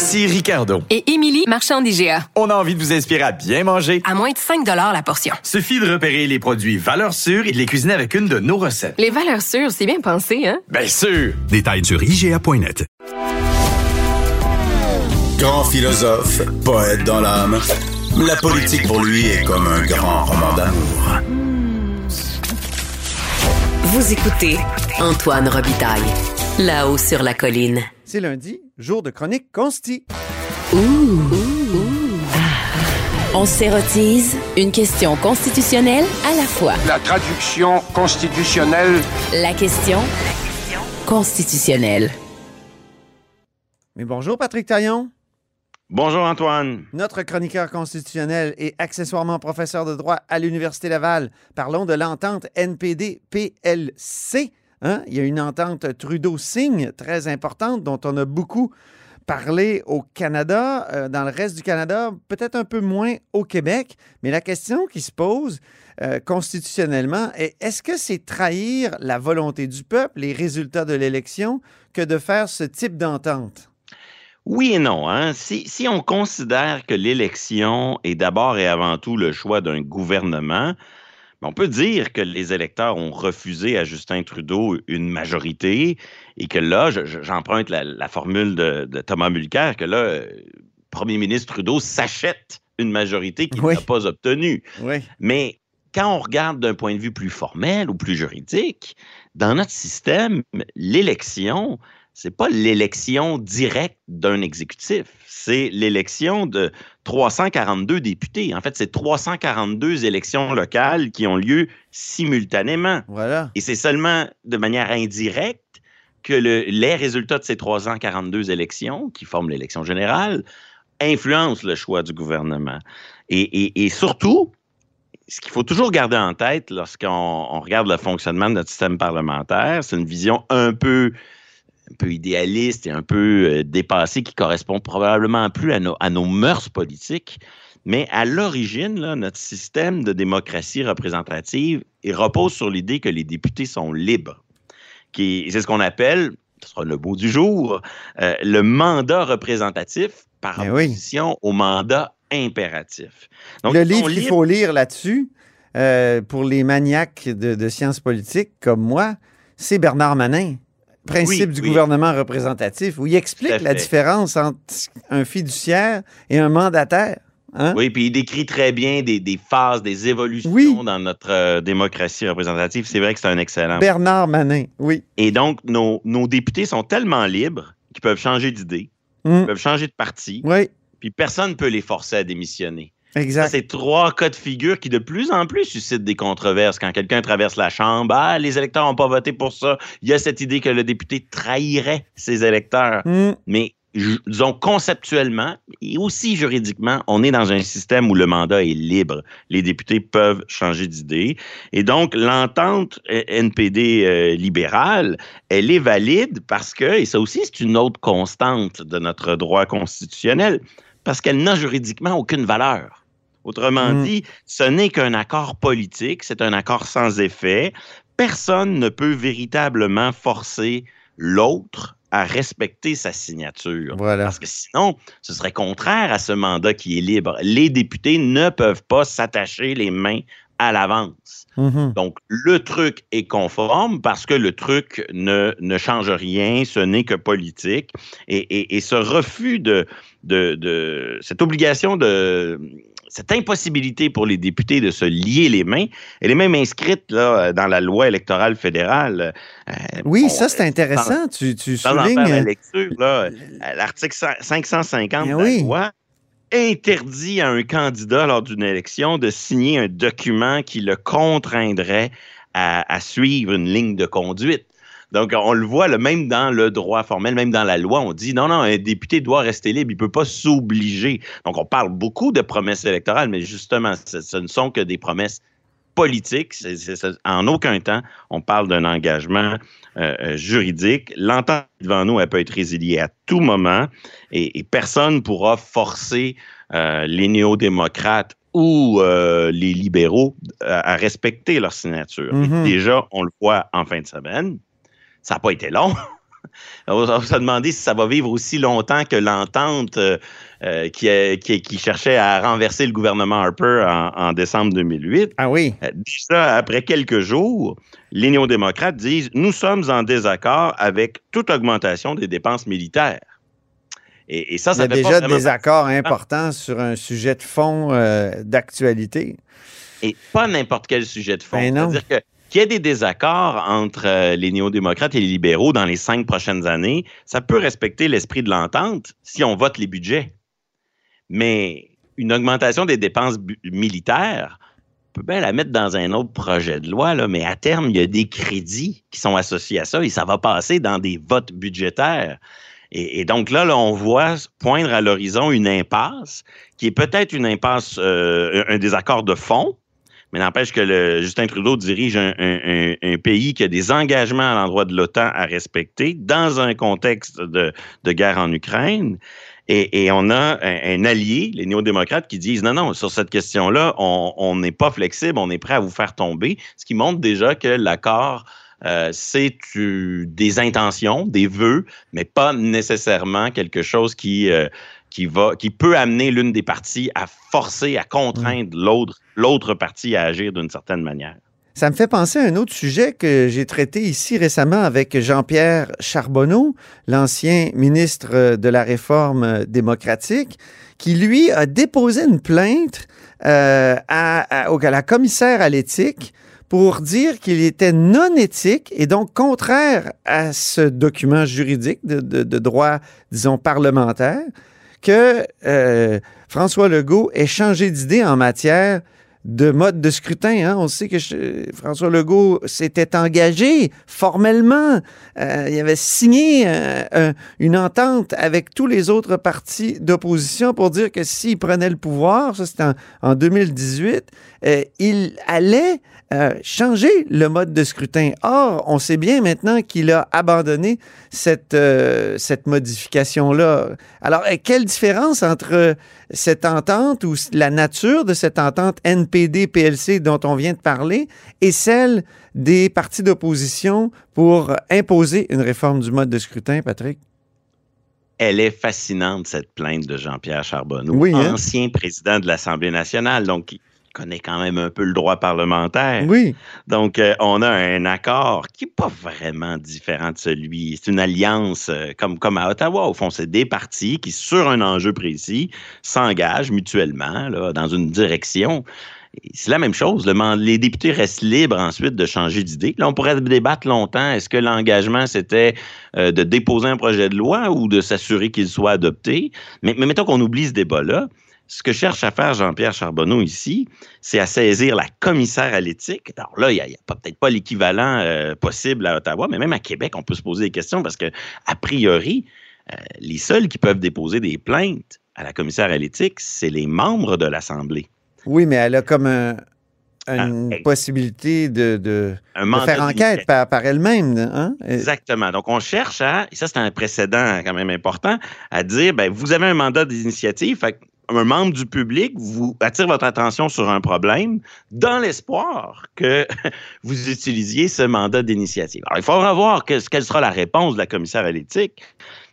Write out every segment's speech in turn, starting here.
Ici Ricardo. Et Émilie, marchand d'IGA. On a envie de vous inspirer à bien manger. À moins de 5 la portion. Suffit de repérer les produits valeurs sûres et de les cuisiner avec une de nos recettes. Les valeurs sûres, c'est bien pensé, hein? Bien sûr! Détails sur IGA.net. Grand philosophe, poète dans l'âme. La politique pour lui est comme un grand roman d'amour. Vous écoutez Antoine Robitaille, là-haut sur la colline. C'est lundi, jour de chronique consti. On s'érotise une question constitutionnelle à la fois. La traduction constitutionnelle. La question constitutionnelle. Mais bonjour Patrick Taillon, Bonjour Antoine. notre chroniqueur constitutionnel et accessoirement professeur de droit à l'Université Laval. Parlons de l'entente NPD-PLC. Hein? Il y a une entente Trudeau-Signe très importante dont on a beaucoup parlé au Canada, euh, dans le reste du Canada, peut-être un peu moins au Québec. Mais la question qui se pose euh, constitutionnellement est est-ce que c'est trahir la volonté du peuple, les résultats de l'élection, que de faire ce type d'entente? Oui et non. Hein? Si, si on considère que l'élection est d'abord et avant tout le choix d'un gouvernement, ben, on peut dire que les électeurs ont refusé à Justin Trudeau une majorité et que là, je- je- j'emprunte la, la formule de, de Thomas Mulcair, que là, euh, premier ministre Trudeau s'achète une majorité qu'il Oui. n'a pas obtenue. Oui. Mais quand on regarde d'un point de vue plus formel ou plus juridique, dans notre système, l'élection, c'est pas l'élection directe d'un exécutif, c'est l'élection de 342 députés. En fait, c'est 342 élections locales qui ont lieu simultanément. Voilà. Et c'est seulement de manière indirecte que le- les résultats de ces 342 élections, qui forment l'élection générale, influencent le choix du gouvernement. Et, et- et surtout, ce qu'il faut toujours garder en tête lorsqu'on on regarde le fonctionnement de notre système parlementaire, c'est une vision un peu, un peu idéaliste et un peu euh, dépassée qui correspond probablement plus à nos, à nos mœurs politiques. Mais à l'origine, notre système de démocratie représentative il repose sur l'idée que les députés sont libres. Qui- C'est ce qu'on appelle, ce sera le mot du jour, euh, le mandat représentatif par Eh oui. opposition au mandat impératif. Donc, le livre qu'il faut lire là-dessus, euh, pour les maniaques de, de sciences politiques comme moi, c'est Bernard Manin, Principe Oui, du oui. gouvernement représentatif, où il explique la différence entre un fiduciaire et un mandataire. Hein? Oui, puis il décrit très bien des, des phases, des évolutions Oui. dans notre euh, démocratie représentative. C'est vrai que c'est un excellent. Bernard Manin, oui. Et donc, nos, nos députés sont tellement libres qu'ils peuvent changer d'idée, ils Hum, peuvent changer de parti, Oui, puis personne ne peut les forcer à démissionner. Exact. c'est trois cas de figure qui de plus en plus suscitent des controverses. Quand quelqu'un traverse la Chambre, ah, les électeurs n'ont pas voté pour ça. Il y a cette idée que le député trahirait ses électeurs. Hum, Mais disons conceptuellement et aussi juridiquement, on est dans un système où le mandat est libre. Les députés peuvent changer d'idée. Et donc, l'entente euh, NPD euh, libérale, elle est valide parce que, et ça aussi, c'est une autre constante de notre droit constitutionnel, parce qu'elle n'a juridiquement aucune valeur. Autrement Mm. dit, ce n'est qu'un accord politique, c'est un accord sans effet. Personne ne peut véritablement forcer l'autre à respecter sa signature. Voilà. Parce que sinon, ce serait contraire à ce mandat qui est libre. Les députés ne peuvent pas s'attacher les mains à l'avance. mhm. Donc, le truc est conforme parce que le truc ne, ne change rien, ce n'est que politique. Et, et- et ce refus de, de, de- cette obligation de cette impossibilité pour les députés de se lier les mains, elle est même inscrite là, dans la loi électorale fédérale. Euh, Oui, bon, ça, c'est euh, intéressant. Tu, tu sans soulignes. la lecture, l'article 550 Eh de oui. la loi interdit à un candidat lors d'une élection de signer un document qui le contraindrait à, à suivre une ligne de conduite. Donc, on le voit, là, même dans le droit formel, même dans la loi, on dit non, non, un député doit rester libre, il ne peut pas s'obliger. Donc, on parle beaucoup de promesses électorales, mais justement, ce, ce ne sont que des promesses politiques. En aucun temps, on parle d'un engagement euh, euh, juridique. L'entente devant nous, elle peut être résiliée à tout moment et, et personne ne pourra forcer euh, les néo-démocrates ou euh, les libéraux à, à respecter leur signature. Mhm. déjà, on le voit en fin de semaine. Ça n'a pas été long. On va se demander si ça va vivre aussi longtemps que l'entente euh, euh, qui, a- qui- qui cherchait à renverser le gouvernement Harper en, en décembre 2008. Ah oui. Euh, Déjà, après quelques jours, les néo-démocrates disent Nous sommes en désaccord avec toute augmentation des dépenses militaires. Et, et ça, Il y ça a fait déjà des accords importants sur un sujet de fond euh, d'actualité. Et pas n'importe quel sujet de fond. Ben. C'est-à-dire que qu'il y ait des désaccords entre euh, les néo-démocrates et les libéraux dans les cinq prochaines années, ça peut respecter l'esprit de l'entente si on vote les budgets. Mais une augmentation des dépenses militaires, on peut bien la mettre dans un autre projet de loi, là, mais à terme, il y a des crédits qui sont associés à ça et ça va passer dans des votes budgétaires. Et, donc là, là, on voit poindre à l'horizon une impasse qui est peut-être une impasse, euh, un désaccord de fond, mais n'empêche que le, Justin Trudeau dirige un, un- un- pays qui a des engagements à l'endroit de l'OTAN à respecter dans un contexte de, de guerre en Ukraine. Et, et on a un, allié, les néo-démocrates, qui disent non, non, sur cette question-là, on n'est pas flexible, on est prêt à vous faire tomber, ce qui montre déjà que l'accord, euh, c'est des intentions, des vœux, mais pas nécessairement quelque chose qui, euh, qui, va, qui peut amener l'une des parties à forcer, à contraindre l'autre, l'autre partie à agir d'une certaine manière. Ça me fait penser à un autre sujet que j'ai traité ici récemment avec Jean-Pierre Charbonneau, l'ancien ministre de la Réforme démocratique, qui, lui, a déposé une plainte euh, à, à- au- à la commissaire à l'éthique pour dire qu'il était non éthique et donc contraire à ce document juridique de, de- de droit, disons, parlementaire, que euh, François Legault ait changé d'idée en matière de mode de scrutin. hein. On sait que François Legault s'était engagé formellement. Euh, il avait signé euh, un- une entente avec tous les autres partis d'opposition pour dire que s'il prenait le pouvoir, ça c'était en, en 2018, euh, il allait changer le mode de scrutin. Or, on sait bien maintenant qu'il a abandonné cette, cette modification-là. Alors, quelle différence entre cette entente ou la nature de cette entente NPD-PLC dont on vient de parler et celle des partis d'opposition pour imposer une réforme du mode de scrutin, Patrick? Elle est fascinante, cette plainte de Jean-Pierre Charbonneau, Oui, hein? ancien président de l'Assemblée nationale, donc il connaît quand même un peu le droit parlementaire. Oui. Donc, euh, on a un accord qui n'est pas vraiment différent de celui. C'est une alliance euh, comme, comme à Ottawa. Au fond, c'est des partis qui, sur un enjeu précis, s'engagent mutuellement là, dans une direction. C'est la même chose. Le les députés restent libres ensuite de changer d'idée. Là, on pourrait débattre longtemps. Est-ce que l'engagement, c'était euh, de déposer un projet de loi ou de s'assurer qu'il soit adopté? Mais, mettons qu'on oublie ce débat-là. Ce que cherche à faire Jean-Pierre Charbonneau ici, c'est à saisir la commissaire à l'éthique. Alors là, il n'y a, peut-être pas l'équivalent euh, possible à Ottawa, mais même à Québec, on peut se poser des questions parce que, a priori, euh, les seuls qui peuvent déposer des plaintes à la commissaire à l'éthique, c'est les membres de l'Assemblée. Oui, mais elle a comme un- une Ah, possibilité de, faire enquête par, par elle-même. Hein? Exactement. Donc, on cherche à, et ça, c'est un précédent quand même important, à dire, ben, vous avez un mandat d'initiative, fait un membre du public vous attire votre attention sur un problème dans l'espoir que vous utilisiez ce mandat d'initiative. Alors, il faudra voir que- quelle sera la réponse de la commissaire à l'éthique.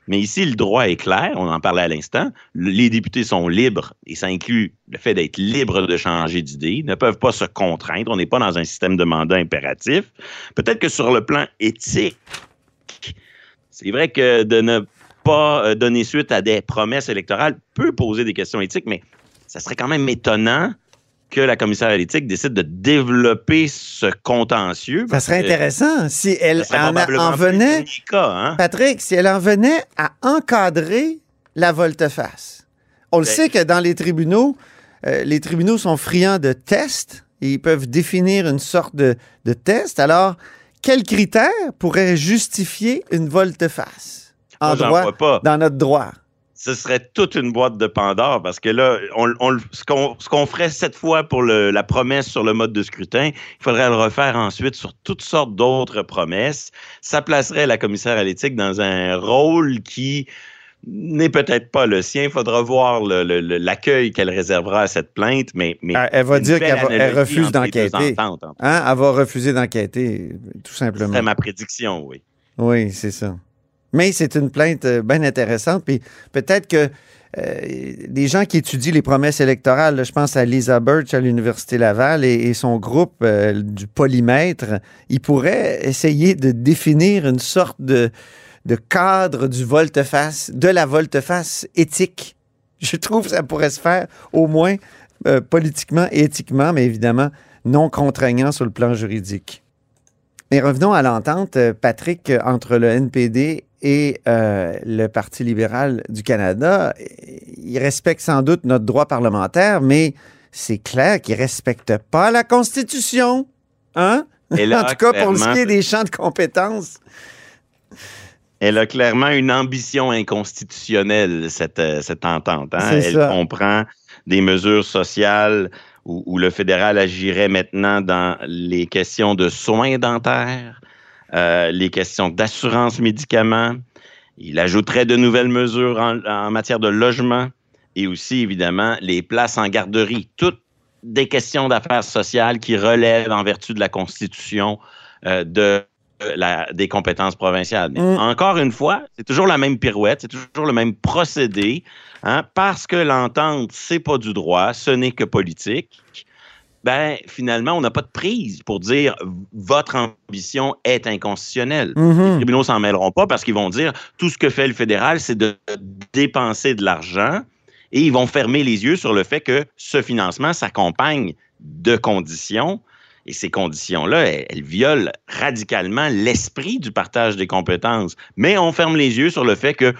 Mais ici, le droit est clair, on en parlait à l'instant. Le- Les députés sont libres, et ça inclut le fait d'être libre de changer d'idée, ne peuvent pas se contraindre. On n'est pas dans un système de mandat impératif. Peut-être que sur le plan éthique, c'est vrai que de ne pas euh, donner suite à des promesses électorales peut poser des questions éthiques, mais ça serait quand même étonnant que la commissaire à l'éthique décide de développer ce contentieux. Ça serait intéressant si elle en, venait, cas, hein? Patrick, si elle en venait à encadrer la volte-face. On le Ben- sait que dans les tribunaux, euh, les tribunaux sont friands de tests et ils peuvent définir une sorte de, de test. Alors, quels critères pourraient justifier une volte-face? En droit, vois pas. dans notre droit? Ce serait toute une boîte de Pandore parce que là, on, on- ce qu'on ferait cette fois pour le- la promesse sur le mode de scrutin, il faudrait le refaire ensuite sur toutes sortes d'autres promesses. Ça placerait la commissaire à l'éthique dans un rôle qui n'est peut-être pas le sien. Il faudra voir l'accueil qu'elle réservera à cette plainte, mais, mais Elle- va dire qu'elle refuse d'enquêter. Hein? Elle va refuser d'enquêter, tout simplement. serait ma prédiction, oui. Oui, c'est ça. Mais c'est une plainte euh, bien intéressante. Puis peut-être que euh, des gens qui étudient les promesses électorales, je pense à Lisa Birch à l'Université Laval et, son groupe euh, du polymètre, ils pourraient essayer de définir une sorte de, cadre du volte-face, de la volte-face éthique. Je trouve que ça pourrait se faire au moins politiquement et éthiquement, mais évidemment non contraignant sur le plan juridique. Mais revenons à l'entente, euh, Patrick, entre le NPD et euh, le Parti libéral du Canada. Ils respectent sans doute notre droit parlementaire, mais c'est clair qu'ils ne respectent pas la Constitution. Hein? Et là, en tout cas, pour ce qui est des champs de compétences. Elle a clairement une ambition inconstitutionnelle, cette, euh, cette entente. hein? Elle ça. comprend des mesures sociales où, le fédéral agirait maintenant dans les questions de soins dentaires, euh, les questions d'assurance médicaments. Il ajouterait de nouvelles mesures en, matière de logement et aussi, évidemment, les places en garderie. Toutes des questions d'affaires sociales qui relèvent en vertu de la Constitution euh, de la- des compétences provinciales. Mais Mm. encore une fois, c'est toujours la même pirouette, c'est toujours le même procédé, hein, parce que l'entente, c'est pas du droit, ce n'est que politique. Ben, finalement, on n'a pas de prise pour dire votre ambition est inconstitutionnelle. Les Mhm. tribunaux s'en mêleront pas parce qu'ils vont dire tout ce que fait le fédéral, c'est de dépenser de l'argent et ils vont fermer les yeux sur le fait que ce financement s'accompagne de conditions. Et ces conditions-là, elles, violent radicalement l'esprit du partage des compétences. Mais on ferme les yeux sur le fait que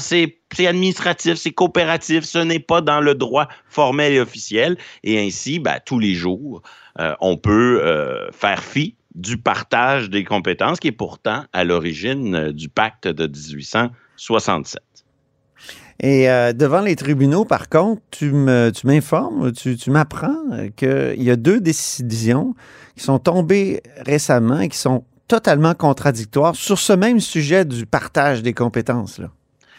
c'est administratif, c'est coopératif, ce n'est pas dans le droit formel et officiel. Et ainsi, ben, tous les jours, euh, on peut euh, faire fi du partage des compétences qui est pourtant à l'origine euh, du pacte de 1867. Et euh, devant les tribunaux, par contre, tu me- tu m'informes, tu, tu m'apprends qu'il y a deux décisions qui sont tombées récemment et qui sont totalement contradictoires sur ce même sujet du partage des compétences. Là.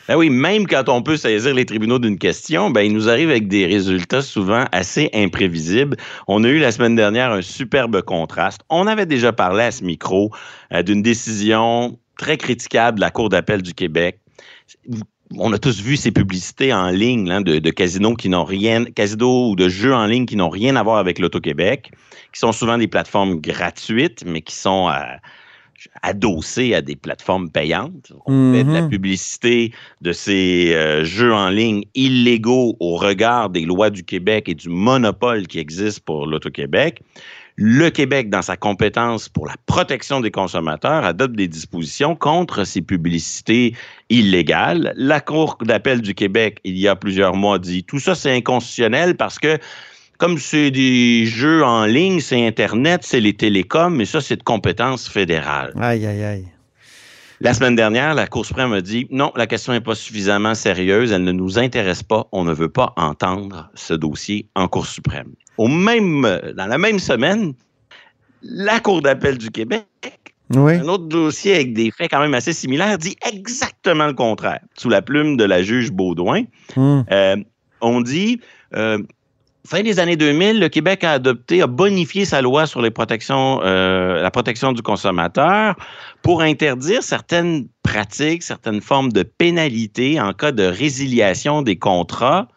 Ben oui, même quand on peut saisir les tribunaux d'une question, ben, il nous arrive avec des résultats souvent assez imprévisibles. On a eu la semaine dernière un superbe contraste. On avait déjà parlé à ce micro euh, d'une décision très critiquable de la Cour d'appel du Québec. On a tous vu ces publicités en ligne là, de, de casinos qui n'ont rien, casinos ou de jeux en ligne qui n'ont rien à voir avec l'Auto-Québec, qui sont souvent des plateformes gratuites, mais qui sont euh, adossées à des plateformes payantes. On fait de la publicité de ces euh, jeux en ligne illégaux au regard des lois du Québec et du monopole qui existe pour l'Auto-Québec. Le Québec, dans sa compétence pour la protection des consommateurs, adopte des dispositions contre ces publicités illégales. La Cour d'appel du Québec, il y a plusieurs mois, dit tout ça, c'est inconstitutionnel parce que comme c'est des jeux en ligne, c'est Internet, c'est les télécoms, mais ça, c'est de compétence fédérale. Aïe, aïe, aïe. La semaine dernière, la Cour suprême a dit non, la question n'est pas suffisamment sérieuse, elle ne nous intéresse pas, on ne veut pas entendre ce dossier en Cour suprême. Au même, dans la même semaine, la Cour d'appel du Québec, Oui. un autre dossier avec des faits quand même assez similaires, dit exactement le contraire. Sous la plume de la juge Baudouin, Hmm. euh, on dit, euh, fin des années 2000, le Québec a adopté, a bonifié sa loi sur les protections, euh, la protection du consommateur pour interdire certaines pratiques, certaines formes de pénalités en cas de résiliation des contrats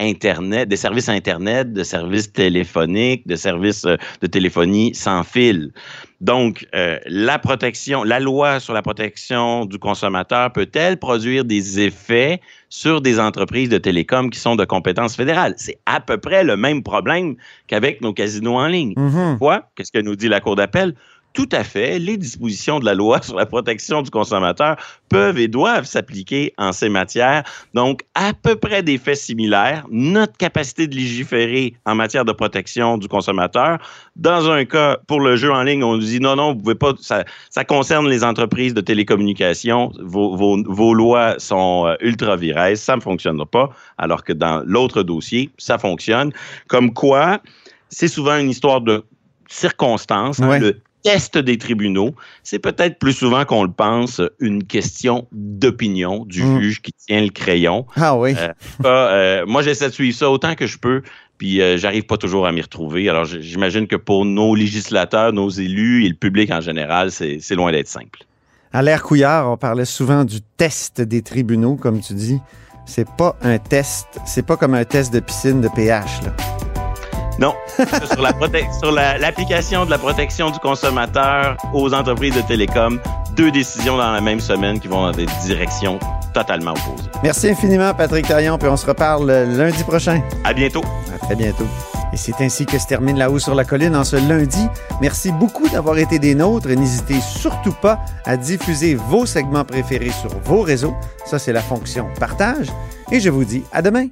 Internet, des services Internet, de services téléphoniques, de services euh, de téléphonie sans fil. Donc, euh, la protection, la loi sur la protection du consommateur peut-elle produire des effets sur des entreprises de télécom qui sont de compétence fédérale? C'est à peu près le même problème qu'avec nos casinos en ligne. Mhm. Quoi? Qu'est-ce que nous dit la Cour d'appel? Tout à fait, les dispositions de la loi sur la protection du consommateur peuvent et doivent s'appliquer en ces matières. Donc, à peu près des faits similaires, notre capacité de légiférer en matière de protection du consommateur, dans un cas, pour le jeu en ligne, on nous dit non, non, vous pouvez pas, ça, ça concerne les entreprises de télécommunications, vos, vos, vos lois sont euh, ultra virées, ça ne fonctionnera pas, alors que dans l'autre dossier, ça fonctionne. Comme quoi, c'est souvent une histoire de circonstances. hein, Ouais. le test des tribunaux, c'est peut-être plus souvent qu'on le pense une question d'opinion du Mm. juge qui tient le crayon. Ah oui. Euh, pas, euh, moi, j'essaie de suivre ça autant que je peux, puis euh, j'arrive pas toujours à m'y retrouver. Alors, j'imagine que pour nos législateurs, nos élus et le public en général, c'est c'est loin d'être simple. À l'ère Couillard, on parlait souvent du test des tribunaux, comme tu dis. C'est pas un test, c'est pas comme un test de piscine de pH. Là. Non, sur la la- l'application de la protection du consommateur aux entreprises de télécom, deux décisions dans la même semaine qui vont dans des directions totalement opposées. Merci infiniment, Patrick Taillon, puis on se reparle lundi prochain. À bientôt. À très bientôt. Et c'est ainsi que se termine La Haut sur la Colline en ce lundi. Merci beaucoup d'avoir été des nôtres et n'hésitez surtout pas à diffuser vos segments préférés sur vos réseaux. Ça, c'est la fonction partage. Et je vous dis à demain.